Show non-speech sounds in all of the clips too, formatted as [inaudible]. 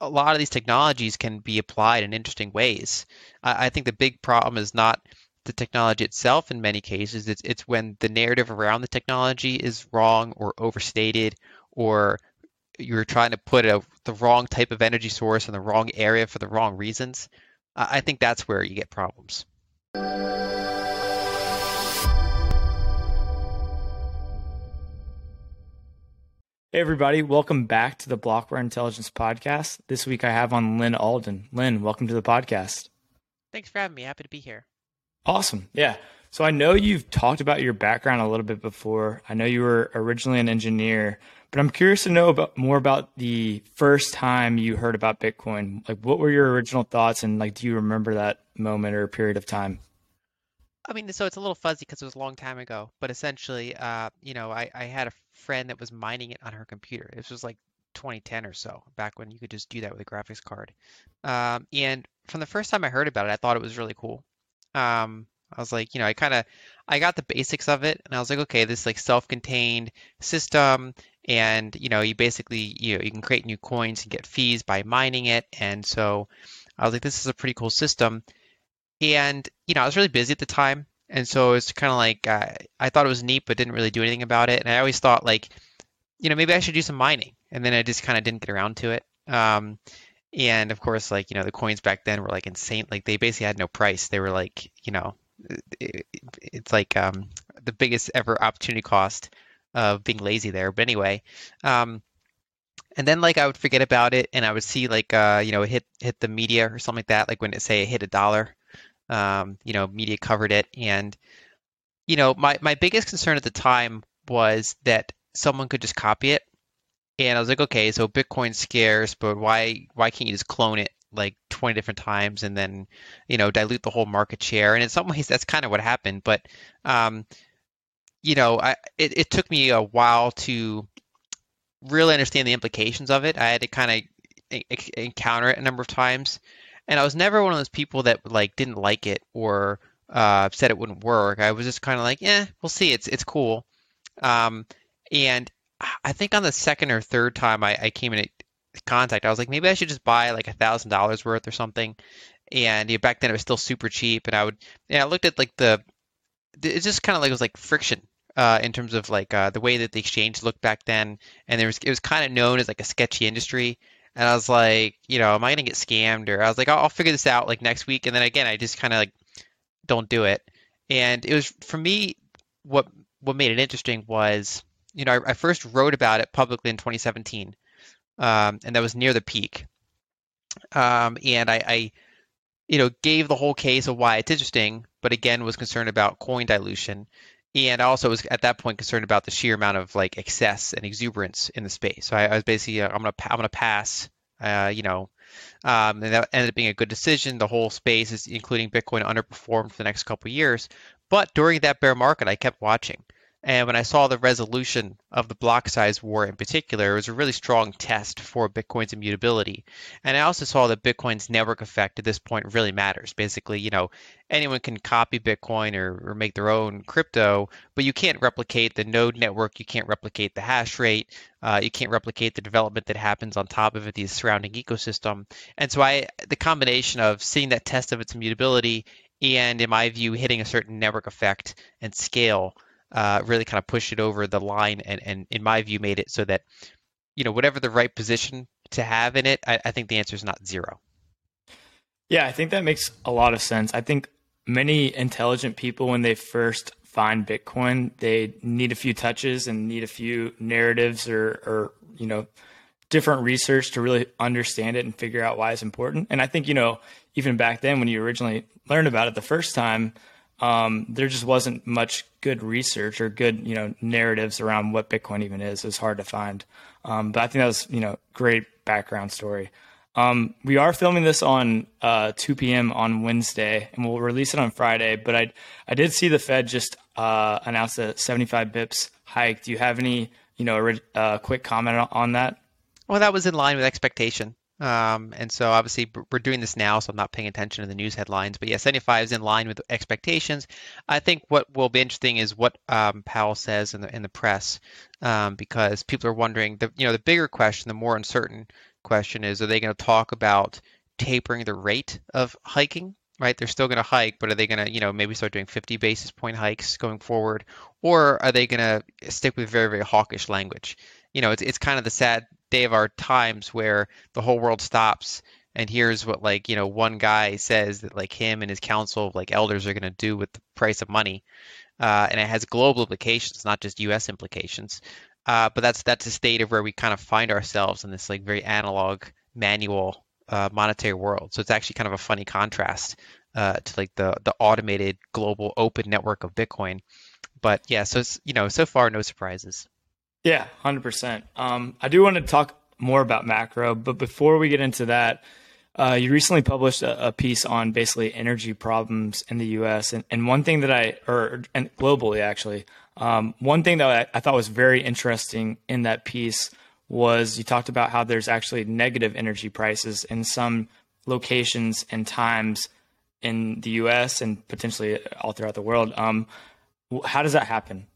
a lot of these technologies can be applied in interesting ways. I, I think the big problem is not the technology itself in many cases. It's it's when the narrative around the technology is wrong or overstated, or you're trying to put a, the wrong type of energy source in the wrong area for the wrong reasons. I, I think that's where you get problems. Hey, everybody. Welcome back to the Blockware Intelligence Podcast. This week I have on Lyn Alden. Lyn, welcome to the podcast. Thanks for having me. Happy to be here. Awesome. Yeah. So I know you've talked about your background a little bit before. I know you were originally an engineer, but I'm curious to know about more about the first time you heard about Bitcoin. Like what were your original thoughts and like do you remember that moment or period of time? I mean, so it's a little fuzzy because it was a long time ago, but essentially, uh, you know, I, I had a friend that was mining it on her computer. This was like 2010 or so, back when you could just do that with a graphics card. Um, and from the first time I heard about it, I thought it was really cool. Um, I was like, you know, I kind of, I got the basics of it, and I was like, okay, this like self-contained system, and you know, you basically, you know, you can create new coins and get fees by mining it, and so I was like, this is a pretty cool system. And you know, I was really busy at the time, and so it's kind of like uh, I thought it was neat, but didn't really do anything about it. And I always thought like, you know, maybe I should do some mining, and then I just kind of didn't get around to it. Um, and of course, like you know, the coins back then were like insane. Like they basically had no price. They were like, you know, it, it's like um, the biggest ever opportunity cost of being lazy there. But anyway, um, and then like I would forget about it, and I would see like uh, you know, hit hit the media or something like that. Like when it say it hit a dollar, um, you know, media covered it, and you know, my my biggest concern at the time was that someone could just copy it, and I was like, okay, so Bitcoin's scarce, but why why can't you just clone it like 20 different times and then you know dilute the whole market share? And in some ways, that's kind of what happened, but um, you know, I it, it took me a while to really understand the implications of it. I had to kind of encounter it a number of times and I was never one of those people that like didn't like it or uh, said it wouldn't work. I was just kind of like, yeah, we'll see. It's it's cool. Um, and I think on the second or third time I, I came in contact, I was like, maybe I should just buy like a thousand dollars worth or something. And back then it was still super cheap, and I would, yeah, I looked at like the, it's just kind of like it was like friction uh, in terms of like uh, the way that the exchange looked back then, and there was it was kind of known as like a sketchy industry. And I was like, you know, am I gonna get scammed? Or I was like, I'll, I'll figure this out like next week. And then again, I just kind of like don't do it. And it was for me, what what made it interesting was, you know, I, I first wrote about it publicly in 2017, um, and that was near the peak. Um, and I, I, you know, gave the whole case of why it's interesting, but again was concerned about coin dilution and I also was at that point concerned about the sheer amount of like excess and exuberance in the space. So I, I was basically uh, I'm gonna I'm gonna pass. Uh, you know, um, and that ended up being a good decision. The whole space, is, including Bitcoin, underperformed for the next couple years. But during that bear market, I kept watching. And when I saw the resolution of the block size war in particular, it was a really strong test for Bitcoin's immutability. And I also saw that Bitcoin's network effect at this point really matters. Basically, you know, anyone can copy Bitcoin or, or make their own crypto, but you can't replicate the node network. You can't replicate the hash rate. Uh, you can't replicate the development that happens on top of it, the surrounding ecosystem. And so I, the combination of seeing that test of its immutability and, in my view, hitting a certain network effect and scale uh, really kind of pushed it over the line and, and in my view made it so that you know whatever the right position to have in it I, I think the answer is not zero. Yeah i think that makes a lot of sense. I think many intelligent people when they first find bitcoin they need a few touches and need a few narratives or, or you know different research to really understand it and figure out why it's important. And i think you know even back then when you originally learned about it the first time um, there just wasn't much good research or good you know narratives around what Bitcoin even is. It's hard to find. Um, but I think that was you know great background story. Um, we are filming this on uh, 2 p.m. on Wednesday, and we'll release it on Friday. But I I did see the Fed just uh, announce a 75 bips hike. Do you have any you know a uh, quick comment on that? Well, that was in line with expectation. Um, and so obviously we're doing this now, so I'm not paying attention to the news headlines. But yeah, 75 is in line with expectations. I think what will be interesting is what um, Powell says in the in the press, um, because people are wondering the you know the bigger question, the more uncertain question is, are they going to talk about tapering the rate of hiking? Right, they're still going to hike, but are they going to, you know, maybe start doing 50 basis point hikes going forward, or are they going to stick with very, very hawkish language? You know, it's it's kind of the sad day of our times where the whole world stops and here's what like you know one guy says that like him and his council of like elders are going to do with the price of money uh, and it has global implications, not just U.S. implications. Uh, but that's that's a state of where we kind of find ourselves in this like very analog, manual, uh, monetary world. So it's actually kind of a funny contrast uh, to like the the automated, global, open network of Bitcoin. But yeah, so you know, so far no surprises. Yeah, hundred um, percent. I do want to talk more about macro, but before we get into that, uh, you recently published a, a, piece on basically energy problems in the U.S. and, and one thing that I, or and globally actually, um, one thing that I, I, thought was very interesting in that piece was you talked about how there's actually negative energy prices in some locations and times in the U.S. and potentially all throughout the world. Um, how does that happen?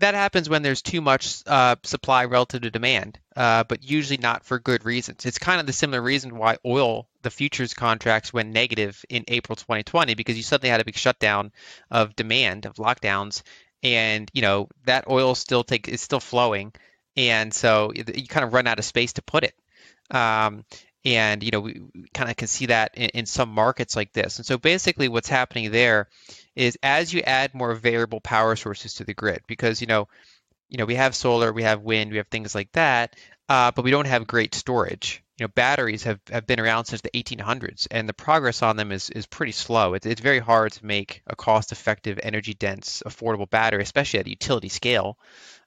That happens when there's too much uh, supply relative to demand, uh, but usually not for good reasons. It's kind of the similar reason why oil, the futures contracts, went negative in April 2020 because you suddenly had a big shutdown of demand, of lockdowns, and you know that oil still take is still flowing, and so you kind of run out of space to put it. Um, and you know we kind of can see that in, in some markets like this. And so basically, what's happening there is as you add more variable power sources to the grid, because you know, you know, we have solar, we have wind, we have things like that, uh, but we don't have great storage. You know, batteries have, have been around since the 1800s, and the progress on them is, is pretty slow. It's, it's very hard to make a cost-effective, energy-dense, affordable battery, especially at a utility scale.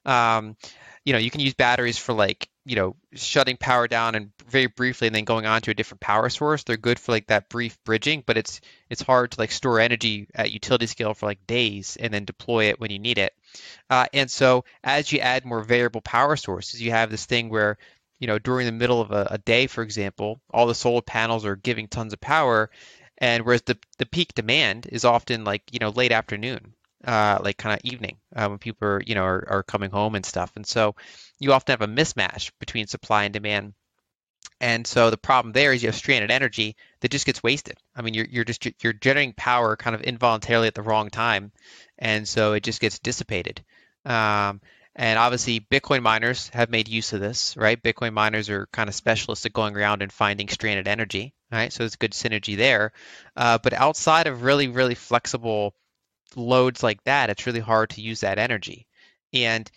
Um, you know, you can use batteries for like you know, shutting power down and very briefly and then going on to a different power source. They're good for like that brief bridging, but it's it's hard to like store energy at utility scale for like days and then deploy it when you need it. Uh, and so as you add more variable power sources, you have this thing where you know during the middle of a, a day, for example, all the solar panels are giving tons of power, and whereas the the peak demand is often like you know late afternoon uh, like kind of evening uh, when people are you know are, are coming home and stuff. And so you often have a mismatch between supply and demand. And so the problem there is you have stranded energy that just gets wasted. I mean you're, you're just you're generating power kind of involuntarily at the wrong time and so it just gets dissipated. Um, and obviously bitcoin miners have made use of this right? Bitcoin miners are kind of specialists at going around and finding stranded energy right? So there's good synergy there. Uh, but outside of really really flexible loads like that, it's really hard to use that energy. And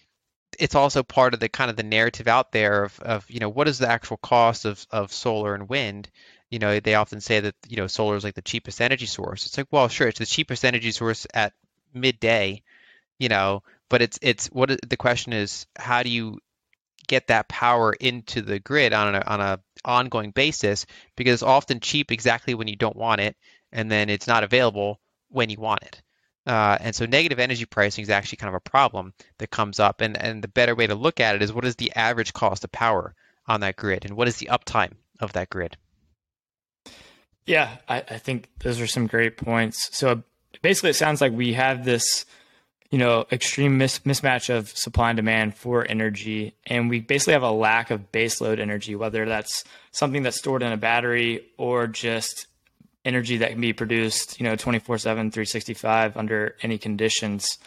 it's also part of the kind of the narrative out there of, of you know what is the actual cost of, of solar and wind? You know they often say that you know solar is like the cheapest energy source. It's like well sure it's the cheapest energy source at midday you know but it's it's what the question is how do you get that power into the grid on a on a ongoing basis? Because it's often cheap exactly when you don't want it and then it's not available when you want it uh, and so negative energy pricing is actually kind of a problem that comes up. And, and the better way to look at it is what is the average cost of power on that grid and what is the uptime of that grid? Yeah, I, I think those are some great points. So basically, it sounds like we have this, you know, extreme mis- mismatch of supply and demand for energy, and we basically have a lack of baseload energy, whether that's something that's stored in a battery or just energy that can be produced, you know, 24 7, 365 under any conditions.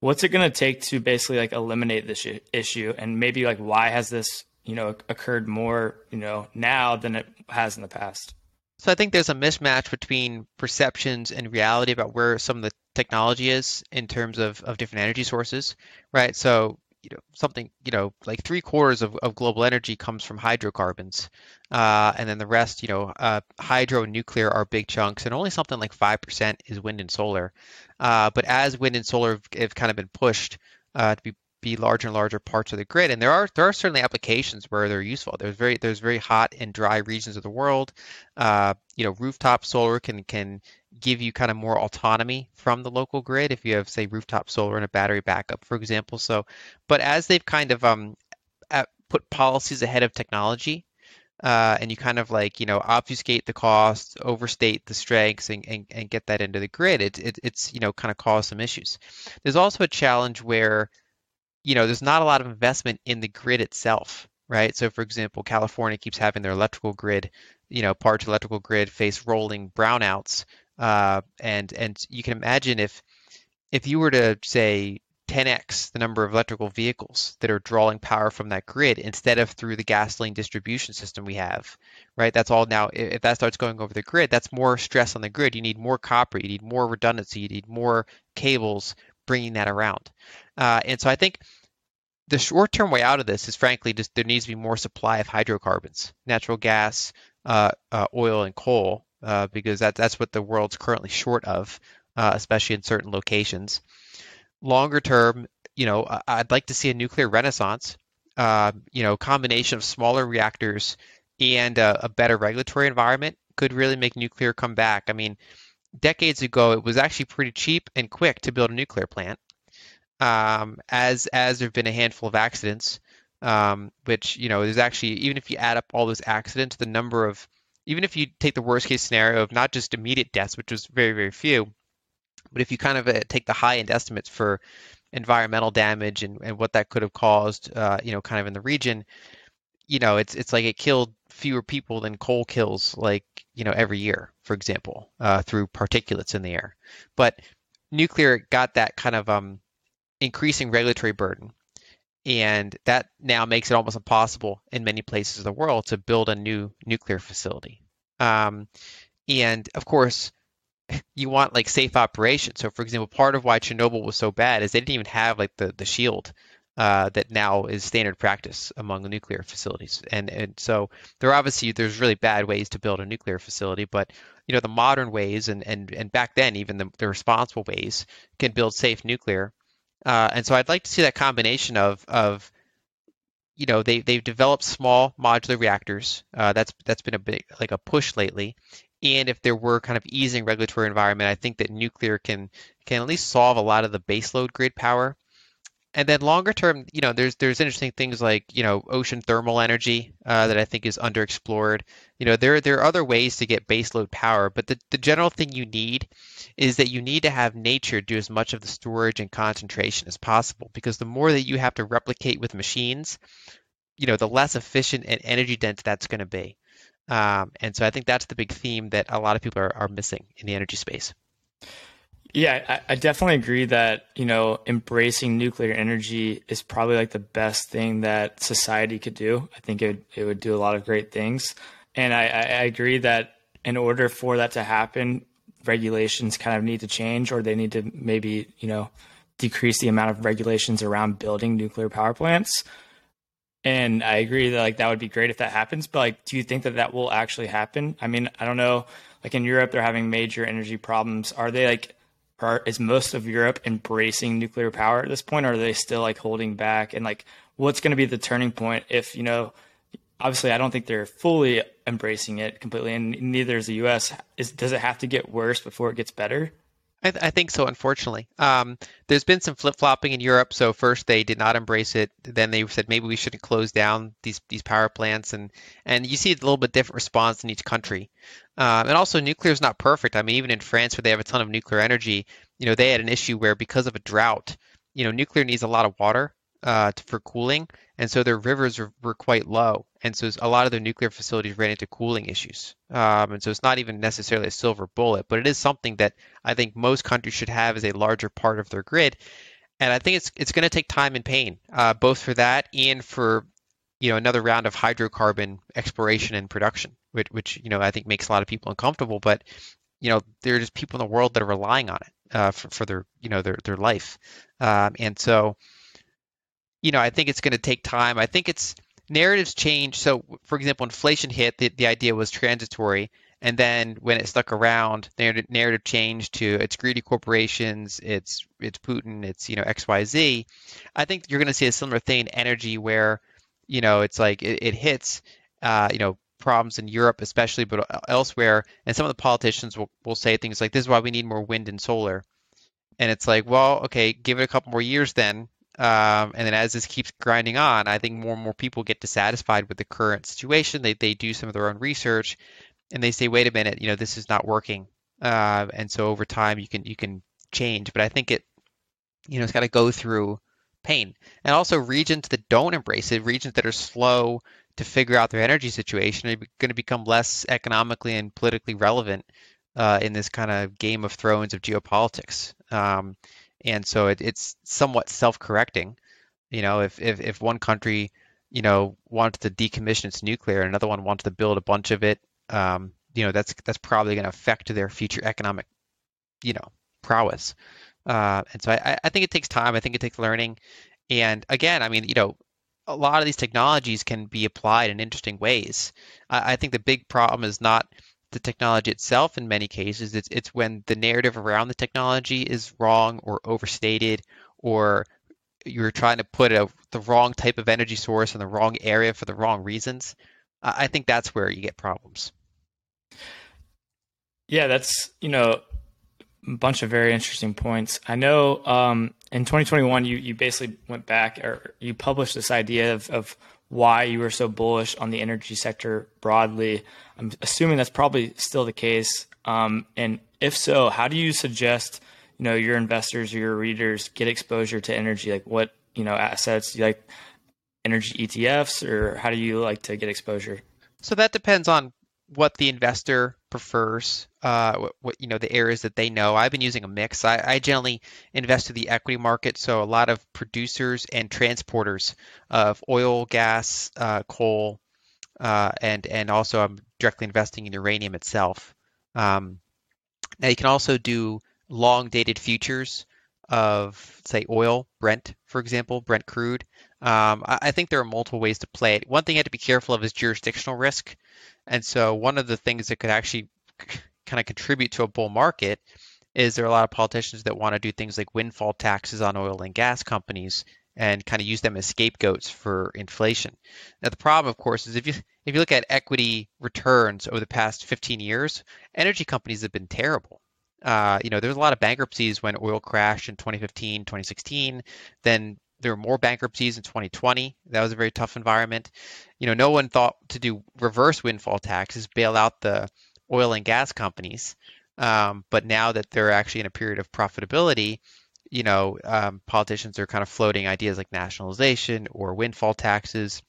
What's it going to take to basically like eliminate this issue? And maybe like why has this, you know, occurred more, you know, now than it has in the past? So I think there's a mismatch between perceptions and reality about where some of the technology is in terms of, of different energy sources, right? So you know something you know like three quarters of, of global energy comes from hydrocarbons uh, and then the rest you know uh, hydro and nuclear are big chunks and only something like 5% is wind and solar. Uh, but as wind and solar have, have kind of been pushed uh, to be be larger and larger parts of the grid and there are there are certainly applications where they're useful. There's very there's very hot and dry regions of the world. Uh, you know rooftop solar can can give you kind of more autonomy from the local grid if you have say rooftop solar and a battery backup for example so but as they've kind of um, put policies ahead of technology uh, and you kind of like you know obfuscate the costs overstate the strengths and, and, and get that into the grid it, it, it's you know kind of caused some issues there's also a challenge where you know there's not a lot of investment in the grid itself right? So, for example, California keeps having their electrical grid, you know, parts of electrical grid face rolling brownouts, uh, and and you can imagine if if you were to say 10x the number of electrical vehicles that are drawing power from that grid instead of through the gasoline distribution system we have, right? That's all now, if that starts going over the grid, that's more stress on the grid. You need more copper, you need more redundancy, you need more cables bringing that around. Uh, and so I think the short term way out of this is frankly just there needs to be more supply of hydrocarbons, natural gas, uh, uh, oil, and coal, uh, because that, that's what the world's currently short of, uh, especially in certain locations. Longer term, you know, I'd like to see a nuclear renaissance. Uh, you know, combination of smaller reactors and a, a better regulatory environment could really make nuclear come back. I mean, decades ago, it was actually pretty cheap and quick to build a nuclear plant um, as as there've been a handful of accidents, um, which you know there's actually even if you add up all those accidents, the number of even if you take the worst case scenario of not just immediate deaths, which was very very few, but if you kind of uh, take the high end estimates for environmental damage and, and what that could have caused, uh, you know, kind of in the region, you know, it's it's like it killed fewer people than coal kills, like you know, every year, for example, uh, through particulates in the air. But nuclear got that kind of um, increasing regulatory burden. And that now makes it almost impossible in many places of the world to build a new nuclear facility. Um, and of course, [laughs] you want like safe operation. So, for example, part of why Chernobyl was so bad is they didn't even have like the the shield uh, that now is standard practice among nuclear facilities. And and so there obviously there's really bad ways to build a nuclear facility, but you know the modern ways and and and back then even the, the responsible ways can build safe nuclear uh, and so I'd like to see that combination of of you know they they've developed small modular reactors. Uh, that's that's been a big like a push lately. And if there were kind of easing regulatory environment, I think that nuclear can can at least solve a lot of the baseload grid power and then longer term, you know, there's there's interesting things like you know ocean thermal energy uh, that I think is underexplored. You know, there there are other ways to get baseload power, but the, the general thing you need is that you need to have nature do as much of the storage and concentration as possible because the more that you have to replicate with machines, you know, the less efficient and energy dense that's going to be. Um, and so I think that's the big theme that a lot of people are, are missing in the energy space. Yeah, I, I, definitely agree that, you know, embracing nuclear energy is probably like the best thing that society could do. I think it, it would do a lot of great things. And I, I agree that in order for that to happen, regulations kind of need to change or they need to maybe, you know, decrease the amount of regulations around building nuclear power plants. And I agree that like that would be great if that happens, but like do you think that that will actually happen? I mean, I don't know, like in Europe they're having major energy problems. Are they like are, is most of Europe embracing nuclear power at this point, or are they still like holding back? And like, what's going to be the turning point if you know? Obviously, I don't think they're fully embracing it completely, and neither is the U.S. Is does it have to get worse before it gets better? I, th- I think so. Unfortunately, um, there's been some flip flopping in Europe. So first they did not embrace it, then they said maybe we shouldn't close down these these power plants, and and you see a little bit different response in each country. Um, and also, nuclear is not perfect. I mean, even in France, where they have a ton of nuclear energy, you know, they had an issue where because of a drought, you know, nuclear needs a lot of water uh, for cooling, and so their rivers were, were, quite low, and so a lot of their nuclear facilities ran into cooling issues. Um, and so it's not even necessarily a silver bullet, but it is something that I think most countries should have as a larger part of their grid. And I think it's it's going to take time and pain, uh, both for that and for you know another round of hydrocarbon exploration and production which, which you know I think makes a lot of people uncomfortable. But you know there are just people in the world that are relying on it uh, for, for their you know their their life, um, and so you know I think it's going to take time. I think it's narratives change. So for example, inflation hit. The, the idea was transitory. And then when it stuck around, the narrative changed to it's greedy corporations, it's it's Putin, it's you know X Y Z. I think you're going to see a similar thing in energy where you know it's like it, it hits, uh, you know problems in Europe, especially, but elsewhere. And some of the politicians will, will say things like, this is why we need more wind and solar. And it's like, well, okay, give it a couple more years then. Um, and then as this keeps grinding on, I think more and more people get dissatisfied with the current situation. They, they do some of their own research and they say, wait a minute, you know, this is not working. Uh, and so over time you can, you can change, but I think it, you know, it's got to go through pain. And also regions that don't embrace it, regions that are slow to figure out their energy situation, are going to become less economically and politically relevant uh, in this kind of Game of Thrones of geopolitics. Um, and so it, it's somewhat self-correcting. You know, if, if if one country, you know, wanted to decommission its nuclear, and another one wanted to build a bunch of it, um, you know, that's that's probably going to affect their future economic, you know, prowess. Uh, and so I, I think it takes time. I think it takes learning. And again, I mean, you know, a lot of these technologies can be applied in interesting ways. I, I think the big problem is not the technology itself in many cases. It's it's when the narrative around the technology is wrong or overstated, or you're trying to put a, the wrong type of energy source in the wrong area for the wrong reasons. I think that's where you get problems. Yeah, that's you know a bunch of very interesting points. I know um, in 2021 you you basically went back or you published this idea of, of why you were so bullish on the energy sector broadly. I'm assuming that's probably still the case. Um, and if so, how do you suggest you know your investors or your readers get exposure to energy? Like what you know assets? Do you like energy ETFs, or how do you like to get exposure? So that depends on what the investor prefers, uh, what, what, you know the areas that they know. I've been using a mix. I, I generally invest in the equity market, so a lot of producers and transporters of oil, gas, uh, coal, uh, and and also I'm directly investing in uranium itself. Um, now you can also do long dated futures of say oil, Brent, for example, Brent crude. Um, I, I, think there are multiple ways to play it. One thing you have to be careful of is jurisdictional risk. And so one of the things that could actually kind of contribute to a bull market is there are a lot of politicians that want to do things like windfall taxes on oil and gas companies and kind of use them as scapegoats for inflation. Now the problem, of course, is if you if you look at equity returns over the past 15 years, energy companies have been terrible. Uh, you know, there was a lot of bankruptcies when oil crashed in 2015, 2016. Then there were more bankruptcies in 2020. That was a very tough environment. You know, no one thought to do reverse windfall taxes, bail out the oil and gas companies. Um, but now that they're actually in a period of profitability, you know, um, politicians are kind of floating ideas like nationalization or windfall taxes.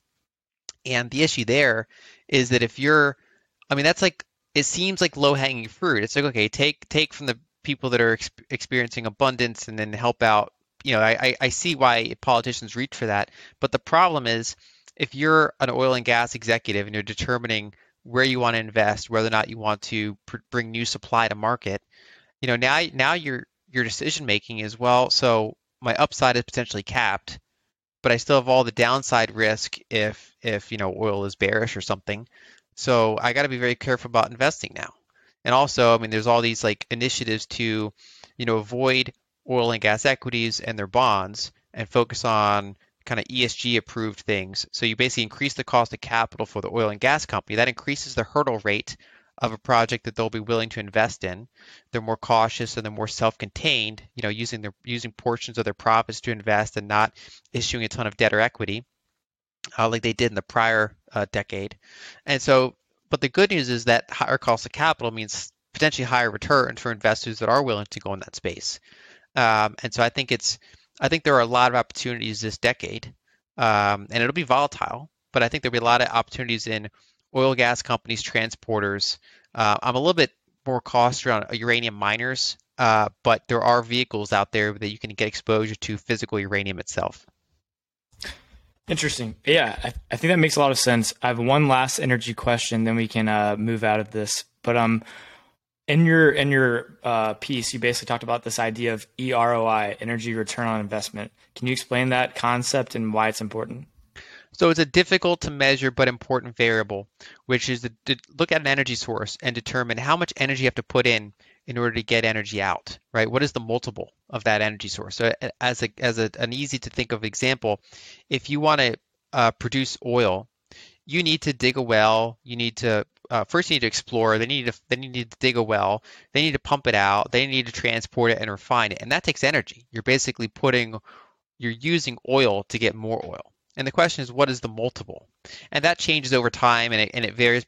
And the issue there is that if you're, I mean, that's like it seems like low hanging fruit. It's like okay, take take from the people that are ex- experiencing abundance and then help out you know, I, I see why politicians reach for that. But the problem is if you're an oil and gas executive and you're determining where you want to invest, whether or not you want to pr- bring new supply to market, you know, now now your your decision making is well, so my upside is potentially capped, but I still have all the downside risk if if you know oil is bearish or something. So I got to be very careful about investing now. And also, I mean, there's all these like initiatives to, you know, avoid oil and gas equities and their bonds and focus on kind of ESG approved things. So you basically increase the cost of capital for the oil and gas company. That increases the hurdle rate of a project that they'll be willing to invest in. They're more cautious and they're more self-contained, you know, using their using portions of their profits to invest and not issuing a ton of debt or equity, uh, like they did in the prior uh, decade. And so, but the good news is that higher cost of capital means potentially higher returns for investors that are willing to go in that space. Um, and so I think it's I think there are a lot of opportunities this decade, um, and it'll be volatile. But I think there'll be a lot of opportunities in oil, gas companies, transporters. Uh, I'm a little bit more cautious around uranium miners, uh, but there are vehicles out there that you can get exposure to physical uranium itself. Interesting. Yeah, I, I think that makes a lot of sense. I have one last energy question, then we can uh, move out of this. But um, in your in your uh, piece, you basically talked about this idea of EROI, energy return on investment. Can you explain that concept and why it's important? So it's a difficult to measure but important variable, which is to look at an energy source and determine how much energy you have to put in in order to get energy out, right? What is the multiple of that energy source? So as a as a, an easy to think of example, if you want to uh, produce oil, you need to dig a well, you need to uh, first you need to explore. They need to then you need to dig a well. They need to pump it out. They need to transport it and refine it, and that takes energy. You're basically putting, you're using oil to get more oil. And the question is, what is the multiple? And that changes over time, and it, and it varies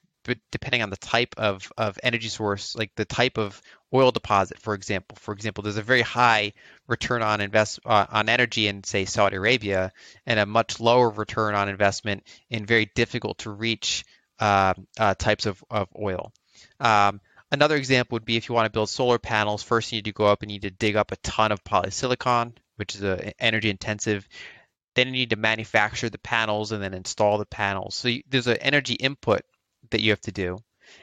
depending on the type of, of energy source, like the type of oil deposit, for example. For example, there's a very high return on invest uh, on energy in say Saudi Arabia, and a much lower return on investment in very difficult to reach uh, uh, types of, of oil. Um, another example would be if you want to build solar panels, first you need to go up and you need to dig up a ton of polysilicon, which is a energy intensive. Then you need to manufacture the panels and then install the panels. So you, there's an energy input that you have to do.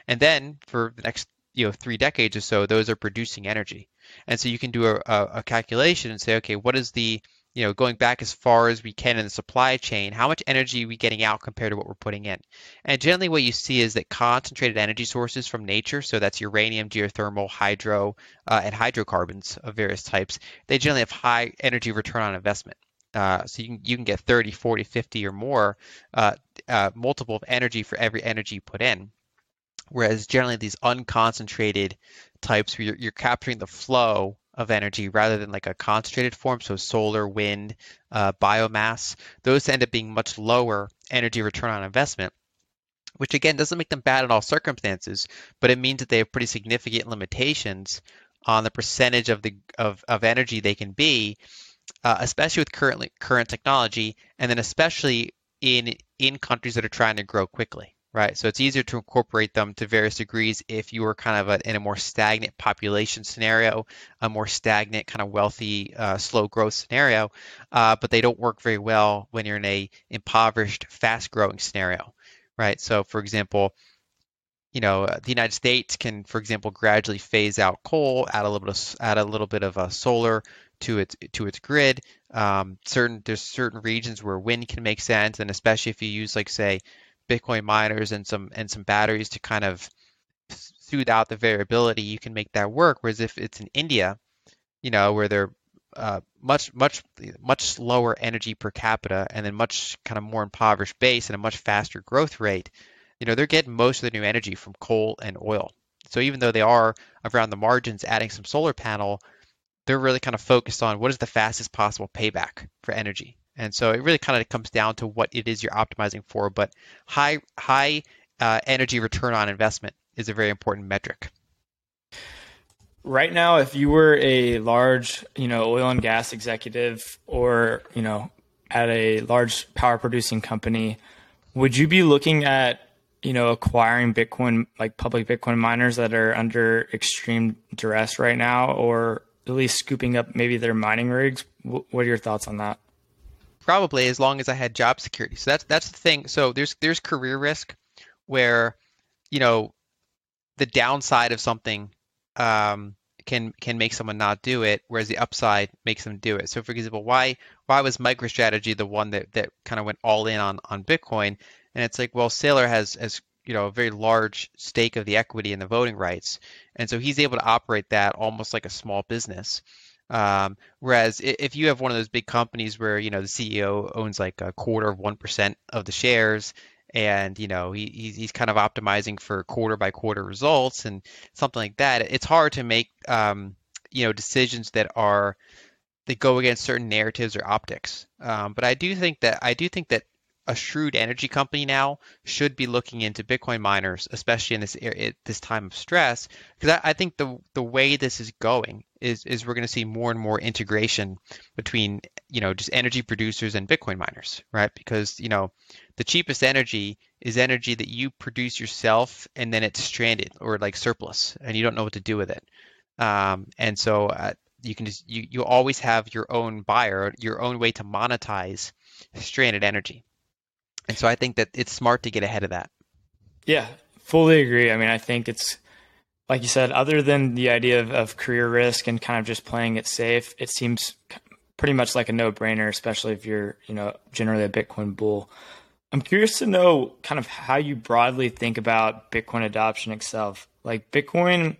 And then for the next you know three decades or so, those are producing energy. And so you can do a, a calculation and say, okay, what is the you know going back as far as we can in the supply chain, how much energy are we getting out compared to what we're putting in? And generally, what you see is that concentrated energy sources from nature, so that's uranium, geothermal, hydro, uh, and hydrocarbons of various types, they generally have high energy return on investment. Uh, so you can, you can get 30, 40, 50 or more uh, uh, multiple of energy for every energy put in. Whereas generally these unconcentrated types where you're, you're capturing the flow of energy rather than like a concentrated form, so solar, wind, uh, biomass, those end up being much lower energy return on investment which again doesn't make them bad in all circumstances, but it means that they have pretty significant limitations on the percentage of the of, of energy they can be uh, especially with currently current technology, and then especially in in countries that are trying to grow quickly, right? So it's easier to incorporate them to various degrees if you are kind of a, in a more stagnant population scenario, a more stagnant kind of wealthy, uh, slow growth scenario, uh, but they don't work very well when you're in a impoverished, fast growing scenario, right? So for example, you know, uh, the United States can, for example, gradually phase out coal, add a little bit of, add a little bit of uh, solar to its to its grid. Um, certain there's certain regions where wind can make sense, and especially if you use like say Bitcoin miners and some and some batteries to kind of smooth out the variability, you can make that work. Whereas if it's in India, you know, where they're uh, much much much lower energy per capita and then much kind of more impoverished base and a much faster growth rate, you know, they're getting most of their new energy from coal and oil. So even though they are around the margins adding some solar panel, they're really kind of focused on what is the fastest possible payback for energy. And so it really kind of comes down to what it is you're optimizing for. But high high uh, energy return on investment is a very important metric. Right now, if you were a large, you know, oil and gas executive, or you know, at a large power producing company, would you be looking at you know acquiring Bitcoin like public Bitcoin miners that are under extreme duress right now, or at least scooping up maybe their mining rigs. What are your thoughts on that? Probably as long as I had job security. So that's that's the thing. So there's there's career risk where you know the downside of something um, can can make someone not do it, whereas the upside makes them do it. So for example, why why was MicroStrategy the one that that kind of went all in on on Bitcoin? And it's like, well, Saylor has has you know a very large stake of the equity and the voting rights, and so he's able to operate that almost like a small business. Um, whereas if you have one of those big companies where you know the CEO owns like a quarter of one percent of the shares, and you know he, he's, he's kind of optimizing for quarter by quarter results and something like that, it's hard to make um, you know decisions that are that go against certain narratives or optics. Um, but I do think that I do think that a shrewd energy company now should be looking into Bitcoin miners, especially in this this time of stress, because I, I, think the the way this is going is is we're going to see more and more integration between you know just energy producers and Bitcoin miners, right? Because you know the cheapest energy is energy that you produce yourself and then it's stranded or like surplus, and you don't know what to do with it. Um, and so uh, you can just you you always have your own buyer, your own way to monetize stranded energy. And so I think that it's smart to get ahead of that. Yeah, fully agree. I mean, I think it's like you said, other than the idea of, of career risk and kind of just playing it safe, it seems pretty much like a no brainer, especially if you're, you know, generally a Bitcoin bull. I'm curious to know kind of how you broadly think about Bitcoin adoption itself. Like Bitcoin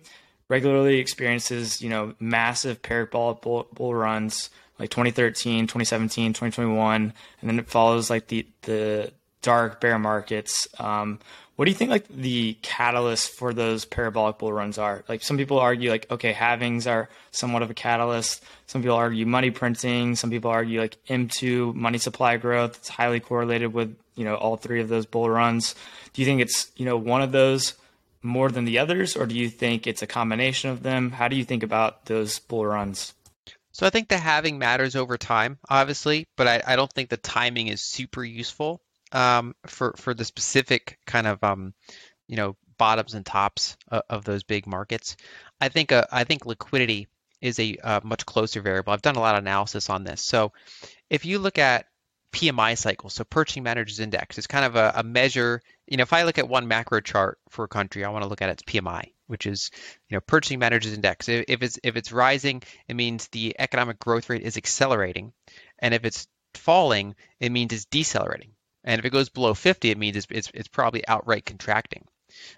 regularly experiences, you know, massive parabolic bull, bull runs like 2013, 2017, 2021, and then it follows like the the dark bear markets. Um, what do you think like the catalyst for those parabolic bull runs are? Like some people argue like okay, halvings are somewhat of a catalyst. Some people argue money printing. Some people argue like M2 money supply growth. It's highly correlated with you know all three of those bull runs. Do you think it's you know one of those more than the others, or do you think it's a combination of them? How do you think about those bull runs? So I think the halving matters over time, obviously, but I, I don't think the timing is super useful um, for for the specific kind of um, you know bottoms and tops of, of those big markets. I think uh, I think liquidity is a, a much closer variable. I've done a lot of analysis on this. So if you look at PMI cycle, so Purchasing Managers Index, it's kind of a, a, measure. You know, if I look at one macro chart for a country, I want to look at its PMI, which is you know Purchasing Managers Index. If it's if it's rising, it means the economic growth rate is accelerating, and if it's falling, it means it's decelerating. And if it goes below 50, it means it's it's, it's probably outright contracting.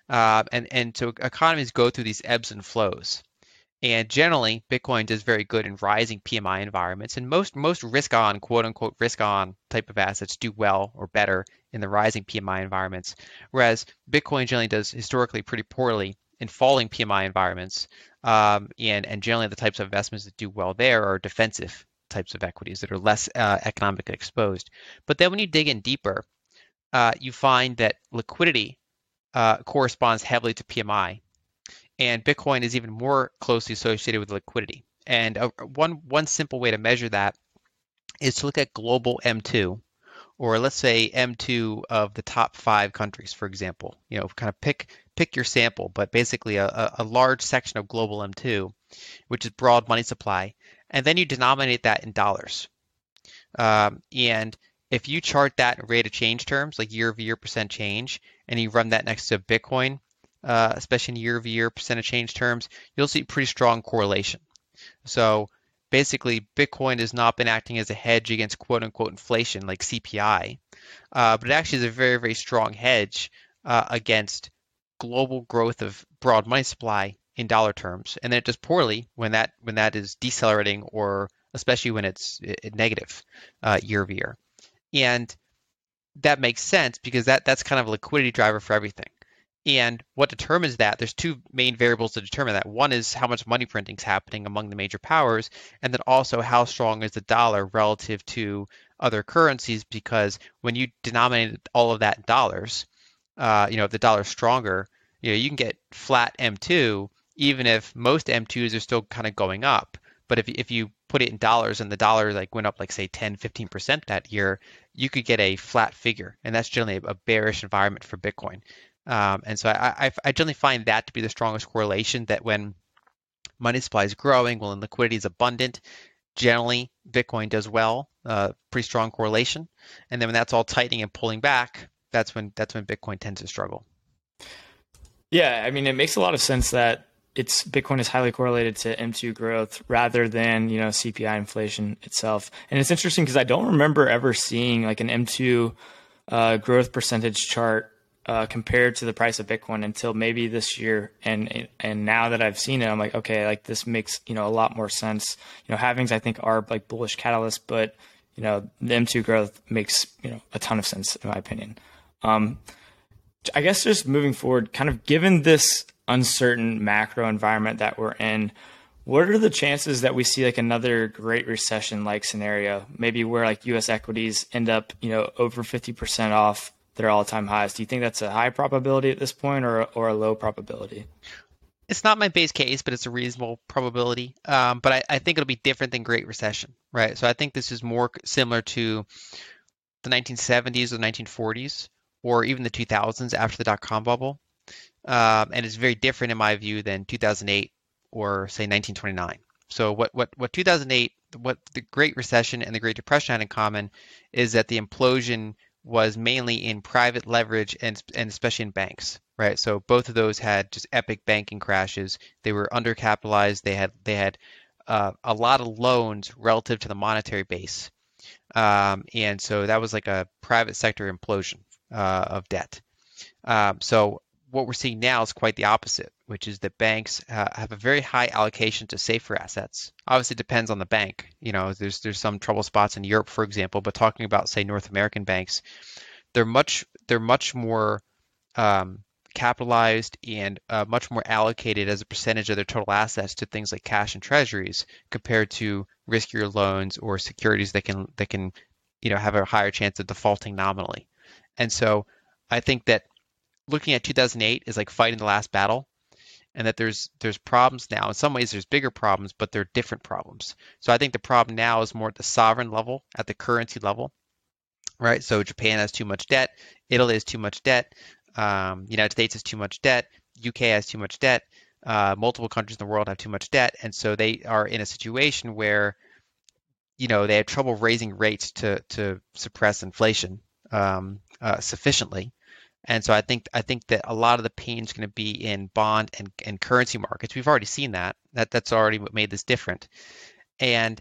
Uh, and and so economies go through these ebbs and flows. And generally, Bitcoin does very good in rising PMI environments, and most most risk-on, quote-unquote risk-on type of assets do well or better in the rising PMI environments, whereas Bitcoin generally does historically pretty poorly in falling PMI environments. Um, and and generally, the types of investments that do well there are defensive types of equities that are less uh, economically exposed. But then when you dig in deeper, uh, you find that liquidity uh, corresponds heavily to PMI and Bitcoin is even more closely associated with liquidity. And uh, one one simple way to measure that is to look at global M2, or let's say M2 of the top five countries, for example. You know, kind of pick pick your sample, but basically a, a large section of global M2, which is broad money supply, and then you denominate that in dollars. Um, and if you chart that in rate of change terms, like year over year percent change, and you run that next to Bitcoin, uh, especially in year-over-year percent of change terms, you'll see pretty strong correlation. So basically, Bitcoin has not been acting as a hedge against quote-unquote inflation like CPI, uh, but it actually is a very, very strong hedge uh, against global growth of broad money supply in dollar terms, and then it does poorly when that when that is decelerating or especially when it's negative uh, year over year. And that makes sense because that that's kind of a liquidity driver for everything. And what determines that, there's two main variables to determine that. One is how much money printing is happening among the major powers, and then also how strong is the dollar relative to other currencies, because when you denominate all of that in dollars, uh, you know, if the dollar's stronger, you know, you can get flat M2, even if most M2s are still kind of going up. But if, if you put it in dollars and the dollar like went up like say 10, 15% that year, you could get a flat figure. And that's generally a bearish environment for Bitcoin. Um, and so I, I, I generally find that to be the strongest correlation that when money supply is growing, when liquidity is abundant, generally Bitcoin does well, uh, pretty strong correlation. And then when that's all tightening and pulling back, that's when that's when Bitcoin tends to struggle. Yeah, I mean, it makes a lot of sense that it's Bitcoin is highly correlated to M2 growth rather than you know CPI inflation itself. And it's interesting because I don't remember ever seeing like an M2 uh, growth percentage chart uh, compared to the price of Bitcoin until maybe this year. And and now that I've seen it, I'm like, okay, like this makes you know a lot more sense. You know, halvings I think are like bullish catalysts, but you know the M2 growth makes you know a ton of sense in my opinion. Um, I guess just moving forward, kind of given this uncertain macro environment that we're in, what are the chances that we see like another great recession like scenario, maybe where like U.S. equities end up you know over 50% off their all-time highs. Do you think that's a high probability at this point, or or a low probability? It's not my base case, but it's a reasonable probability. Um, but I, I think it'll be different than Great Recession, right? So I think this is more similar to the 1970s or the 1940s, or even the 2000s after the dot-com bubble, um, and it's very different in my view than 2008 or say 1929. So what what what 2008, what the Great Recession and the Great Depression had in common is that the implosion was mainly in private leverage and, and especially in banks, right? So both of those had just epic banking crashes. They were undercapitalized. They had they had uh, a lot of loans relative to the monetary base, um, and so that was like a private sector implosion uh, of debt. Um, so what we're seeing now is quite the opposite, which is that banks uh, have a very high allocation to safer assets. Obviously, it depends on the bank. You know, there's there's some trouble spots in Europe, for example, but talking about say North American banks, they're much they're much more um, capitalized and uh, much more allocated as a percentage of their total assets to things like cash and treasuries compared to riskier loans or securities that can that can you know have a higher chance of defaulting nominally. And so I think that looking at 2008 is like fighting the last battle and that there's there's problems now. In some ways, there's bigger problems, but they're different problems. So I think the problem now is more at the sovereign level, at the currency level, right? So Japan has too much debt, Italy has too much debt, um, United States has too much debt, UK has too much debt, uh, multiple countries in the world have too much debt, and so they are in a situation where, you know, they have trouble raising rates to to suppress inflation um, uh, sufficiently. And so I think I think that a lot of the pain is going to be in bond and, and currency markets. We've already seen that. That that's already what made this different. And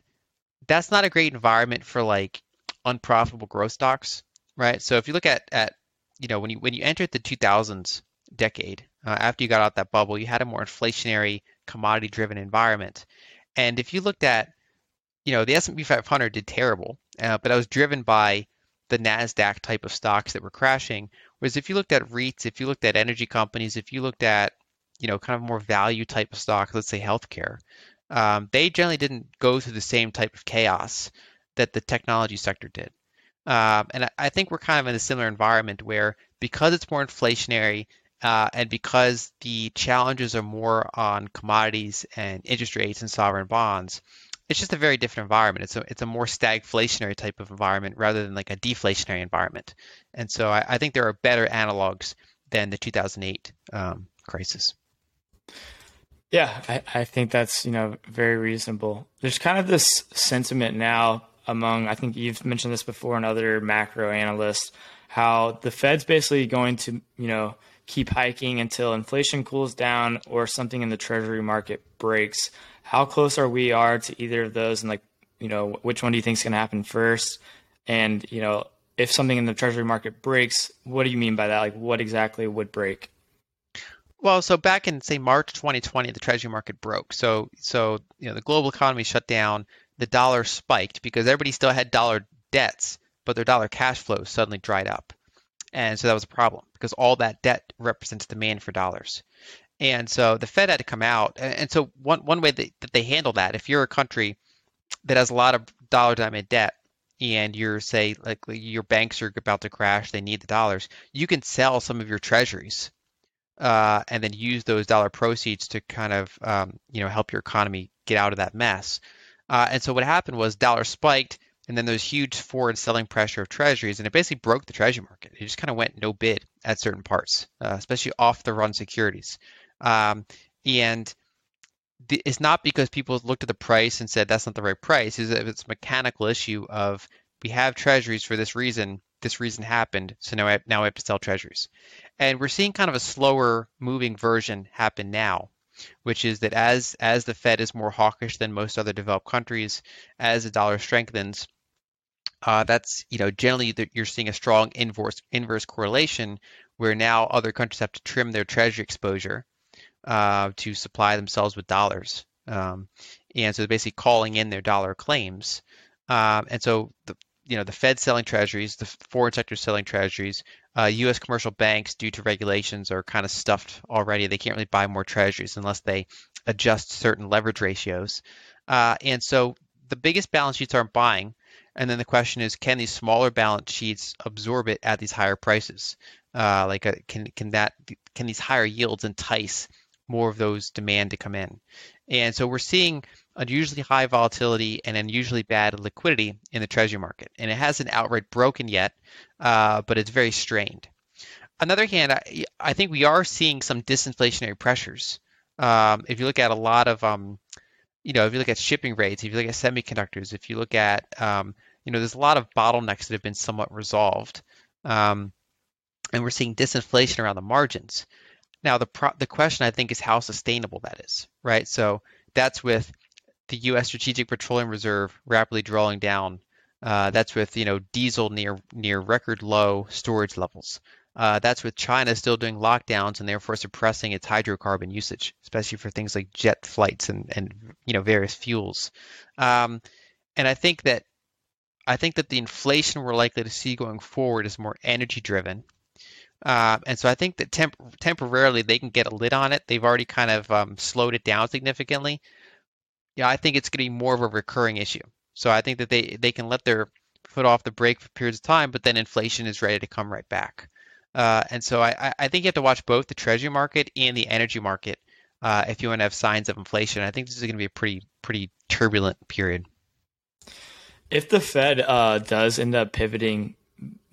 that's not a great environment for like unprofitable growth stocks, right? So if you look at at you know when you when you entered the 2000s decade uh, after you got out that bubble, you had a more inflationary commodity driven environment. And if you looked at you know the S&P 500 did terrible, uh, but that was driven by the Nasdaq type of stocks that were crashing Whereas if you looked at REITs, if you looked at energy companies, if you looked at you know kind of more value type of stocks, let's say healthcare, um, they generally didn't go through the same type of chaos that the technology sector did. Um, and I, think we're kind of in a similar environment where because it's more inflationary uh, and because the challenges are more on commodities and interest rates and sovereign bonds, it's just a very different environment. It's a it's a more stagflationary type of environment rather than like a deflationary environment. And so I, I think there are better analogs than the 2008 um, crisis. Yeah, I, I think that's you know very reasonable. There's kind of this sentiment now among I think you've mentioned this before and other macro analysts how the Fed's basically going to you know keep hiking until inflation cools down or something in the treasury market breaks how close are we are to either of those and like you know which one do you think is going to happen first? And you know if something in the treasury market breaks what do you mean by that? Like what exactly would break? Well so back in say march 2020 the treasury market broke. So so you know the global economy shut down. The dollar spiked because everybody still had dollar debts but their dollar cash flow suddenly dried up. And so that was a problem because all that debt represents demand for dollars and so the Fed had to come out. And so one, one way that, that they handle that, if you're a country that has a lot of dollar denominated debt and you're say like your banks are about to crash, they need the dollars, you can sell some of your treasuries uh, and then use those dollar proceeds to kind of um, you know help your economy get out of that mess. Uh, and so what happened was dollar spiked, and then there's huge forward selling pressure of treasuries, and it basically broke the treasury market. It just kind of went no bid at certain parts, uh, especially off the run securities. Um, and it's not because people looked at the price and said that's not the right price. It's, it's a mechanical issue of we have treasuries for this reason. This reason happened, so now I, now I have to sell treasuries. And we're seeing kind of a slower moving version happen now, which is that as as the Fed is more hawkish than most other developed countries, as the dollar strengthens, uh, that's you know generally you're seeing a strong inverse inverse correlation where now other countries have to trim their treasury exposure uh, to supply themselves with dollars. Um, and so they're basically calling in their dollar claims. Um, and so the you know the Fed selling treasuries, the foreign sector selling treasuries, uh, U.S. commercial banks, due to regulations, are kind of stuffed already. They can't really buy more treasuries unless they adjust certain leverage ratios. Uh, and so the biggest balance sheets aren't buying. And then the question is, can these smaller balance sheets absorb it at these higher prices? Uh, like, a, uh, can can that can these higher yields entice more of those demand to come in. And so we're seeing unusually high volatility and unusually bad liquidity in the treasury market. And it hasn't outright broken yet, uh, but it's very strained. On the other hand, I, I think we are seeing some disinflationary pressures. Um, if you look at a lot of, um, you know, if you look at shipping rates, if you look at semiconductors, if you look at, um, you know, there's a lot of bottlenecks that have been somewhat resolved. Um, and we're seeing disinflation around the margins. Now, the pro- the question I think is how sustainable that is, right? So that's with the U.S. Strategic Petroleum Reserve rapidly drawing down. Uh, that's with you know diesel near near record low storage levels. Uh, that's with China still doing lockdowns and therefore suppressing its hydrocarbon usage, especially for things like jet flights and and you know various fuels. Um, and I think that I think that the inflation we're likely to see going forward is more energy driven uh, and so I think that temp- temporarily they can get a lid on it. They've already kind of um, slowed it down significantly. Yeah, I think it's going to be more of a recurring issue. So I think that they, they can let their foot off the brake for periods of time, but then inflation is ready to come right back. Uh, and so I, I think you have to watch both the treasury market and the energy market uh, if you want to have signs of inflation. I think this is going to be a pretty pretty turbulent period. If the Fed uh, does end up pivoting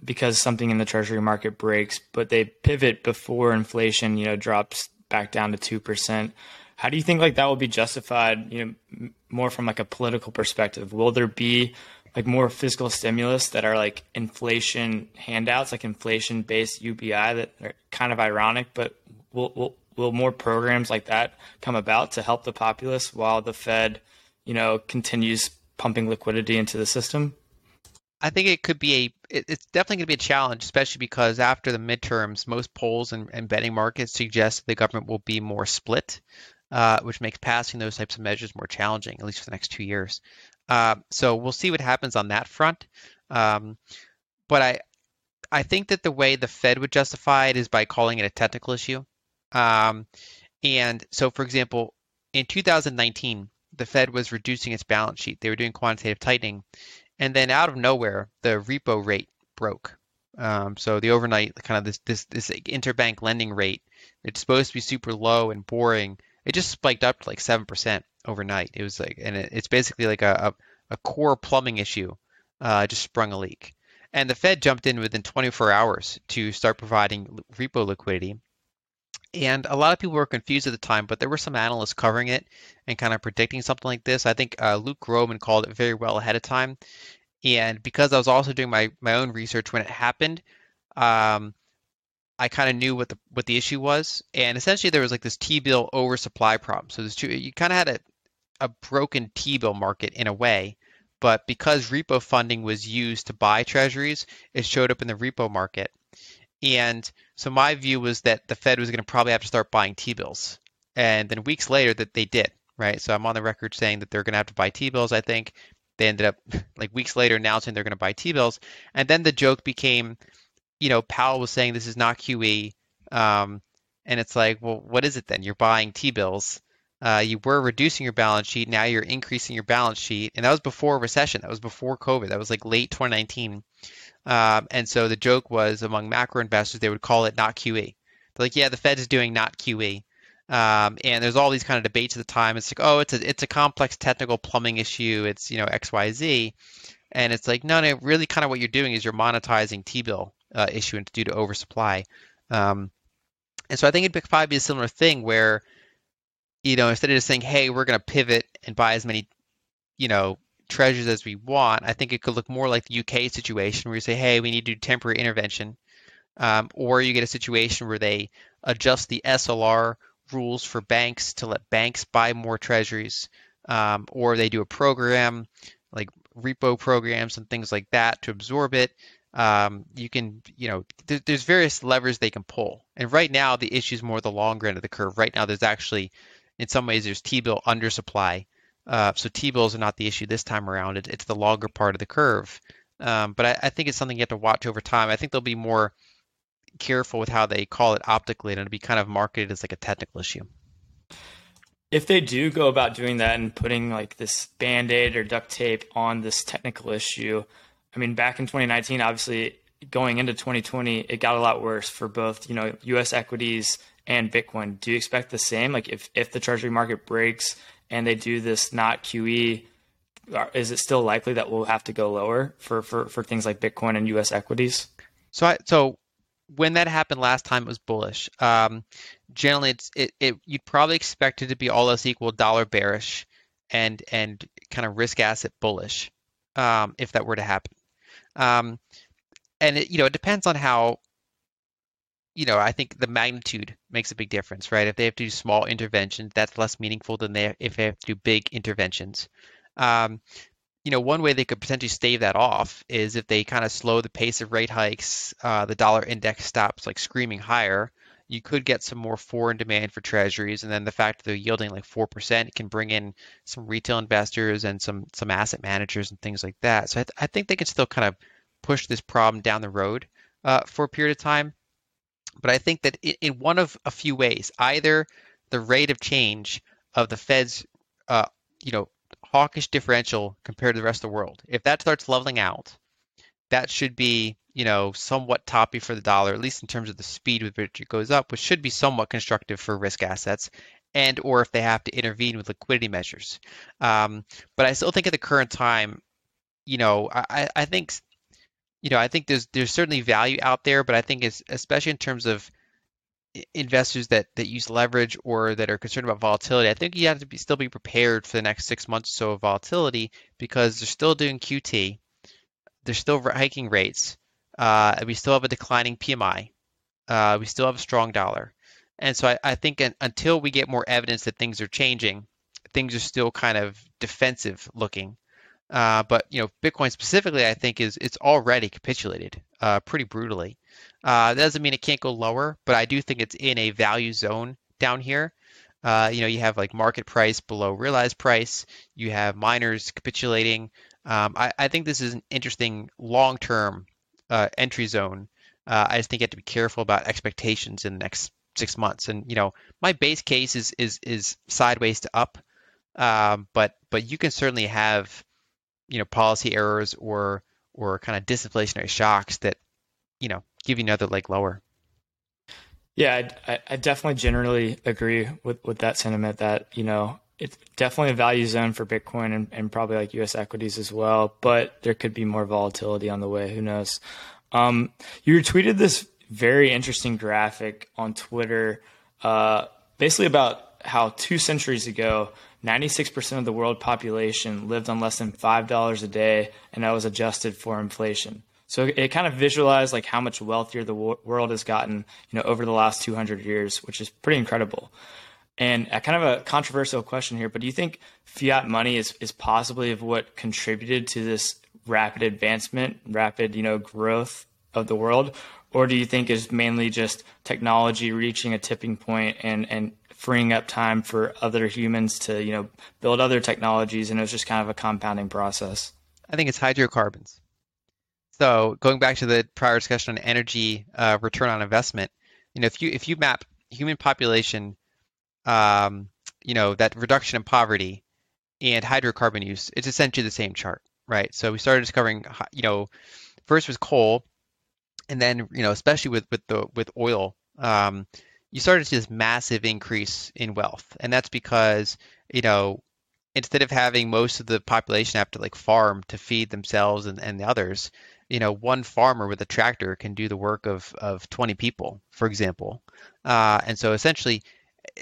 because something in the treasury market breaks, but they pivot before inflation, you know, drops back down to two percent, how do you think like that will be justified? You know, more from like a political perspective. Will there be like more fiscal stimulus that are like inflation handouts, like inflation based UBI that are kind of ironic, but will, will, will more programs like that come about to help the populace while the Fed, you know, continues pumping liquidity into the system? I think it could be a, it's definitely going to be a challenge, especially because after the midterms, most polls and, and betting markets suggest the government will be more split, uh, which makes passing those types of measures more challenging, at least for the next two years. Uh, so we'll see what happens on that front. Um, but I, I think that the way the Fed would justify it is by calling it a technical issue. Um, and so, for example, in 2019, the Fed was reducing its balance sheet. They were doing quantitative tightening, and then out of nowhere, the repo rate broke. Um, so the overnight kind of this this this interbank lending rate, it's supposed to be super low and boring. It just spiked up to like seven percent overnight. It was like, and it, it's basically like a, a, a core plumbing issue uh, just sprung a leak. And the Fed jumped in within 24 hours to start providing repo liquidity. And a lot of people were confused at the time, but there were some analysts covering it and kind of predicting something like this. I think uh, Luke Gromen called it very well ahead of time. And because I was also doing my, my own research when it happened, um, I kind of knew what the what the issue was, and essentially there was like this T-bill oversupply problem. So there's two, you kind of had a a broken T-bill market in a way, but because repo funding was used to buy treasuries, it showed up in the repo market. And so my view was that the Fed was going to probably have to start buying T-bills. And then weeks later that they did, right? So I'm on the record saying that they're going to have to buy T-bills, I think. They ended up [laughs] like weeks later announcing they're going to buy T-bills. And then the joke became, you know, Powell was saying this is not QE. Um, and it's like, well, what is it then? You're buying T-bills. Uh, you were reducing your balance sheet. Now you're increasing your balance sheet, and that was before recession. That was before COVID. That was like late 2019. Um, and so the joke was among macro investors, they would call it not QE. They're like, yeah, the Fed is doing not QE. Um, and there's all these kind of debates at the time. It's like, oh, it's a it's a complex technical plumbing issue. It's you know X Y Z, and it's like, no, no, really, kind of what you're doing is you're monetizing T-bill uh, issuance due to oversupply. Um, and so I think it'd probably be a similar thing where you know, instead of just saying, hey, we're going to pivot and buy as many, you know, treasures as we want, I think it could look more like the UK situation where you say, hey, we need to do temporary intervention. Um, or you get a situation where they adjust the SLR rules for banks to let banks buy more treasuries. Um, or they do a program like repo programs and things like that to absorb it. Um, you can, you know, th- there's various levers they can pull. And right now, the issue is more the longer end of the curve. Right now, there's actually in some ways there's T-bill undersupply. Uh, so T-bills are not the issue this time around. It, it's the longer part of the curve. Um, but I, I, think it's something you have to watch over time. I think they'll be more careful with how they call it optically, and it'll be kind of marketed as like a technical issue. If they do go about doing that and putting like this band-aid or duct tape on this technical issue, I mean, back in 2019, obviously going into 2020, it got a lot worse for both, you know, U.S. equities and Bitcoin. Do you expect the same? Like if, if the treasury market breaks and they do this not QE, is it still likely that we'll have to go lower for, for, for things like Bitcoin and US equities? So I, so when that happened last time, it was bullish. Um, generally, it's it, it you'd probably expect it to be all else equal dollar bearish and and kind of risk asset bullish um, if that were to happen. Um, and it, you know it depends on how you know, I think the magnitude makes a big difference, right? If they have to do small interventions, that's less meaningful than they if they have to do big interventions. Um, you know, one way they could potentially stave that off is if they kind of slow the pace of rate hikes, uh, the dollar index stops like screaming higher. You could get some more foreign demand for treasuries, and then the fact that they're yielding like four percent can bring in some retail investors and some some asset managers and things like that. So I, th- I think they can still kind of push this problem down the road uh, for a period of time. But I think that in one of a few ways, either the rate of change of the Fed's, uh, you know, hawkish differential compared to the rest of the world, if that starts leveling out, that should be, you know, somewhat toppy for the dollar, at least in terms of the speed with which it goes up, which should be somewhat constructive for risk assets and or if they have to intervene with liquidity measures. Um, but I still think at the current time, you know, I, I think, you know, I think there's there's certainly value out there, but I think it's especially in terms of investors that that use leverage or that are concerned about volatility, I think you have to be, still be prepared for the next six months or so of volatility because they're still doing QT, they're still hiking rates, uh, we still have a declining PMI, uh, we still have a strong dollar, and so I, I think an, until we get more evidence that things are changing, things are still kind of defensive looking. Uh, but you know, Bitcoin specifically, I think is it's already capitulated uh, pretty brutally. Uh, that doesn't mean it can't go lower, but I do think it's in a value zone down here. Uh, you know, you have like market price below realized price. You have miners capitulating. Um, I, I, think this is an interesting long-term uh, entry zone. Uh, I just think you have to be careful about expectations in the next six months. And you know, my base case is is is sideways to up, um, but but you can certainly have you know policy errors or or kind of disinflationary shocks that you know give you another leg lower. Yeah, I, I definitely generally agree with, with that sentiment that, you know, it's definitely a value zone for Bitcoin and, and probably like US equities as well, but there could be more volatility on the way. Who knows? Um, you retweeted this very interesting graphic on Twitter, uh, basically about how two centuries ago, 96% of the world population lived on less than $5 a day, and that was adjusted for inflation. So it kind of visualized like how much wealthier the world has gotten, you know, over the last 200 years, which is pretty incredible. And a kind of a controversial question here, but do you think fiat money is, is possibly of what contributed to this rapid advancement, rapid, you know, growth of the world? Or do you think is mainly just technology reaching a tipping point and, and freeing up time for other humans to, you know, build other technologies and it was just kind of a compounding process? I think it's hydrocarbons. So going back to the prior discussion on energy uh, return on investment, you know, if you if you map human population, um, you know, that reduction in poverty and hydrocarbon use, it's essentially the same chart, right? So we started discovering, you know, first was coal, and then you know, especially with with the with oil, um, you started to see this massive increase in wealth, and that's because you know instead of having most of the population have to like farm to feed themselves and, and the others, you know, one farmer with a tractor can do the work of of 20 people, for example. Uh, and so essentially,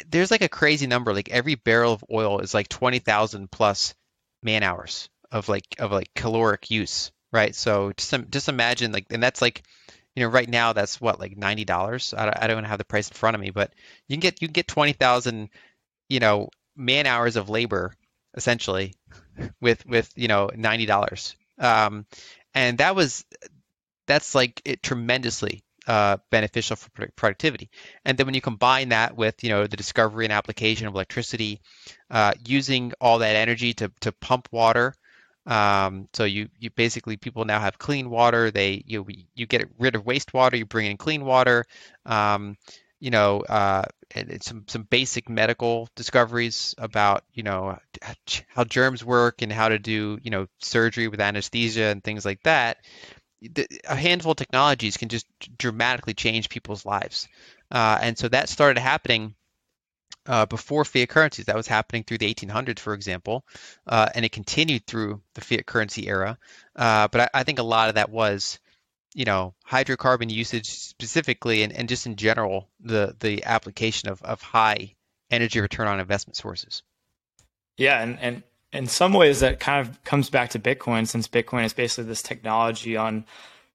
there's like a crazy number. Like every barrel of oil is like 20,000 plus man hours of like of like caloric use, right? So just just imagine like, and that's like, you know, right now that's what like ninety dollars. I, I don't have the price in front of me, but you can get you can get 20,000, you know, man hours of labor essentially with with you know ninety dollars. Um, and that was that's like it tremendously uh, beneficial for productivity. And then when you combine that with you know the discovery and application of electricity, uh, using all that energy to to pump water. Um, so you you basically people now have clean water. They you you get rid of wastewater. You bring in clean water. Um, you know, uh, some some basic medical discoveries about you know how germs work and how to do you know surgery with anesthesia and things like that. A handful of technologies can just dramatically change people's lives, uh, and so that started happening uh, before fiat currencies. That was happening through the 1800s, for example, uh, and it continued through the fiat currency era. Uh, but I, I, think a lot of that was you know hydrocarbon usage specifically and, and just in general the the application of, of high energy return on investment sources yeah and, and in some ways that kind of comes back to bitcoin since bitcoin is basically this technology on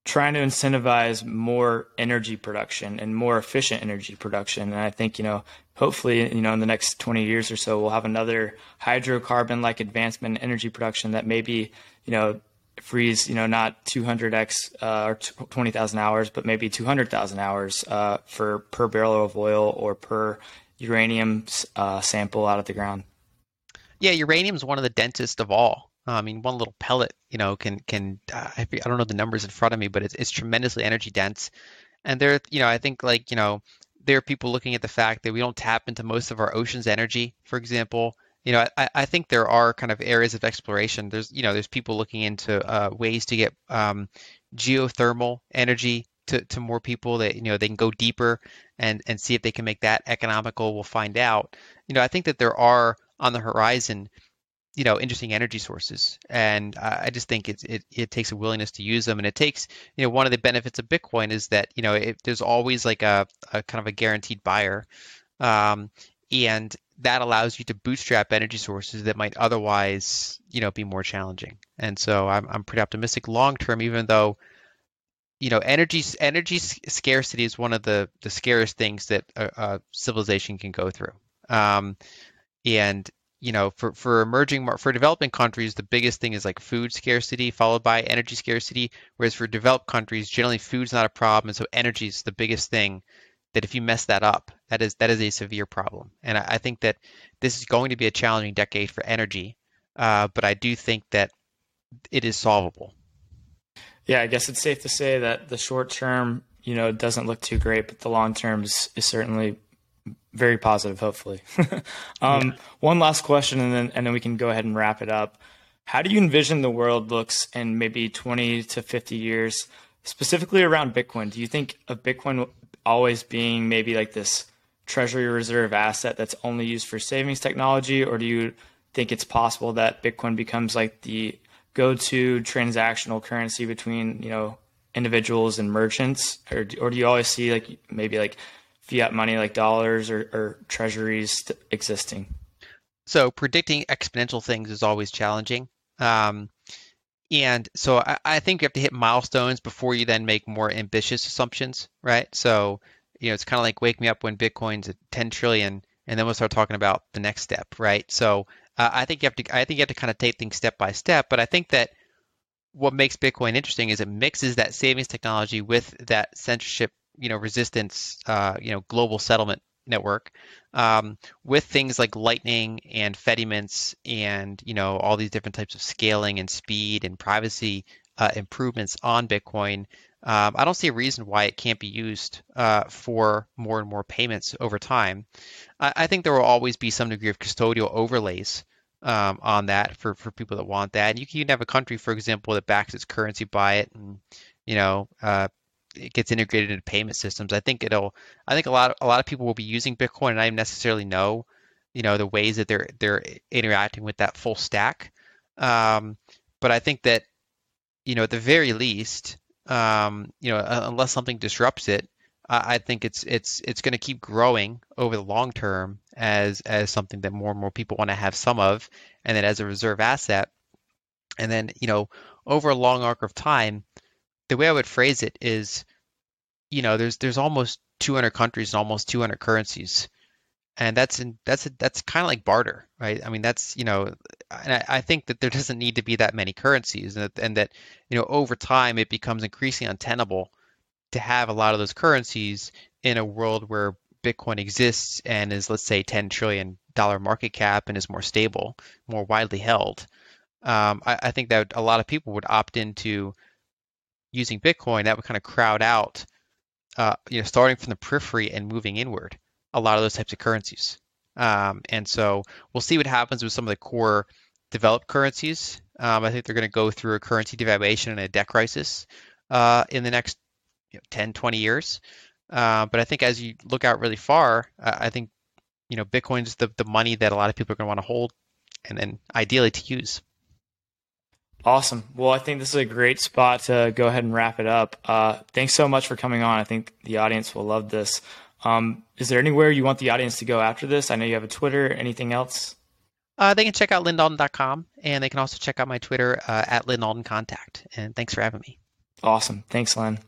trying to incentivize more energy production and more efficient energy production and i think you know hopefully you know in the next 20 years or so we'll have another hydrocarbon like advancement in energy production that maybe you know freeze, you know, not 200x uh, or 20,000 hours, but maybe 200,000 hours uh, for per barrel of oil or per uranium uh, sample out of the ground. Yeah, uranium is one of the densest of all. I mean, one little pellet, you know, can can uh, I don't know the numbers in front of me, but it's it's tremendously energy dense. And there, you know, I think like you know, there are people looking at the fact that we don't tap into most of our ocean's energy, for example, you know, I, I think there are kind of areas of exploration. There's, you know, there's people looking into uh, ways to get um, geothermal energy to, to more people that, you know, they can go deeper and, and see if they can make that economical. We'll find out. You know, I think that there are on the horizon, you know, interesting energy sources. And I just think it, it, it takes a willingness to use them. And it takes, you know, one of the benefits of Bitcoin is that, you know, it, there's always like a, a kind of a guaranteed buyer. Um, and that allows you to bootstrap energy sources that might otherwise, you know, be more challenging. And so I'm I'm pretty optimistic long term, even though, you know, energy energy scarcity is one of the the scariest things that a, a civilization can go through. Um, and you know, for for emerging for developing countries, the biggest thing is like food scarcity, followed by energy scarcity. Whereas for developed countries, generally food's not a problem, and so energy is the biggest thing that if you mess that up, that is that is a severe problem. And I, I think that this is going to be a challenging decade for energy, uh, but I do think that it is solvable. Yeah, I guess it's safe to say that the short term, you know, doesn't look too great, but the long term is, is certainly very positive. Hopefully. [laughs] um, yeah. One last question, and then and then we can go ahead and wrap it up. How do you envision the world looks in maybe 20 to 50 years, specifically around Bitcoin? Do you think of Bitcoin always being maybe like this treasury reserve asset that's only used for savings technology, or do you think it's possible that Bitcoin becomes like the go-to transactional currency between you know individuals and merchants, or or do you always see like maybe like fiat money like dollars or, or treasuries existing? So predicting exponential things is always challenging. Um, and so I, I, think you have to hit milestones before you then make more ambitious assumptions, right? So, you know, it's kind of like wake me up when Bitcoin's at 10 trillion, and then we'll start talking about the next step, right? So uh, I think you have to, I think you have to kind of take things step by step. But I think that what makes Bitcoin interesting is it mixes that savings technology with that censorship, you know, resistance, uh, you know, global settlement network um, with things like lightning and fedimints and you know all these different types of scaling and speed and privacy uh, improvements on bitcoin um, i don't see a reason why it can't be used uh, for more and more payments over time. I, I, think there will always be some degree of custodial overlays um, on that for, for people that want that. And you can have a country for example that backs its currency by it and you know uh, it gets integrated into payment systems. I think it'll. I think a lot. A lot of people will be using Bitcoin, and I necessarily know, you know, the ways that they're they're interacting with that full stack. Um, but I think that, you know, at the very least, um, you know, unless something disrupts it, I, I think it's it's it's going to keep growing over the long term as as something that more and more people want to have some of, and then as a reserve asset, and then you know, over a long arc of time the way I would phrase it is, you know, there's there's almost 200 countries and almost 200 currencies, and that's in, that's a, that's kind of like barter, right? I mean, that's you know, and I, I, think that there doesn't need to be that many currencies, and that, and that you know, over time it becomes increasingly untenable to have a lot of those currencies in a world where Bitcoin exists and is, let's say, 10 trillion dollar market cap and is more stable, more widely held. Um, I, I, think that a lot of people would opt into using Bitcoin, that would kind of crowd out, uh, you know, starting from the periphery and moving inward, a lot of those types of currencies. Um, and so we'll see what happens with some of the core developed currencies. Um, I think they're going to go through a currency devaluation and a debt crisis uh, in the next you know, 10, 20 years. Uh, but I think as you look out really far, I think you know Bitcoin's the the money that a lot of people are going to want to hold, and then ideally to use. Awesome. Well, I think this is a great spot to go ahead and wrap it up. Uh, thanks so much for coming on. I think the audience will love this. Um, is there anywhere you want the audience to go after this? I know you have a Twitter. Anything else? Uh, they can check out lynalden.com and they can also check out my Twitter uh, at lynaldencontact. And thanks for having me. Awesome. Thanks, Lyn.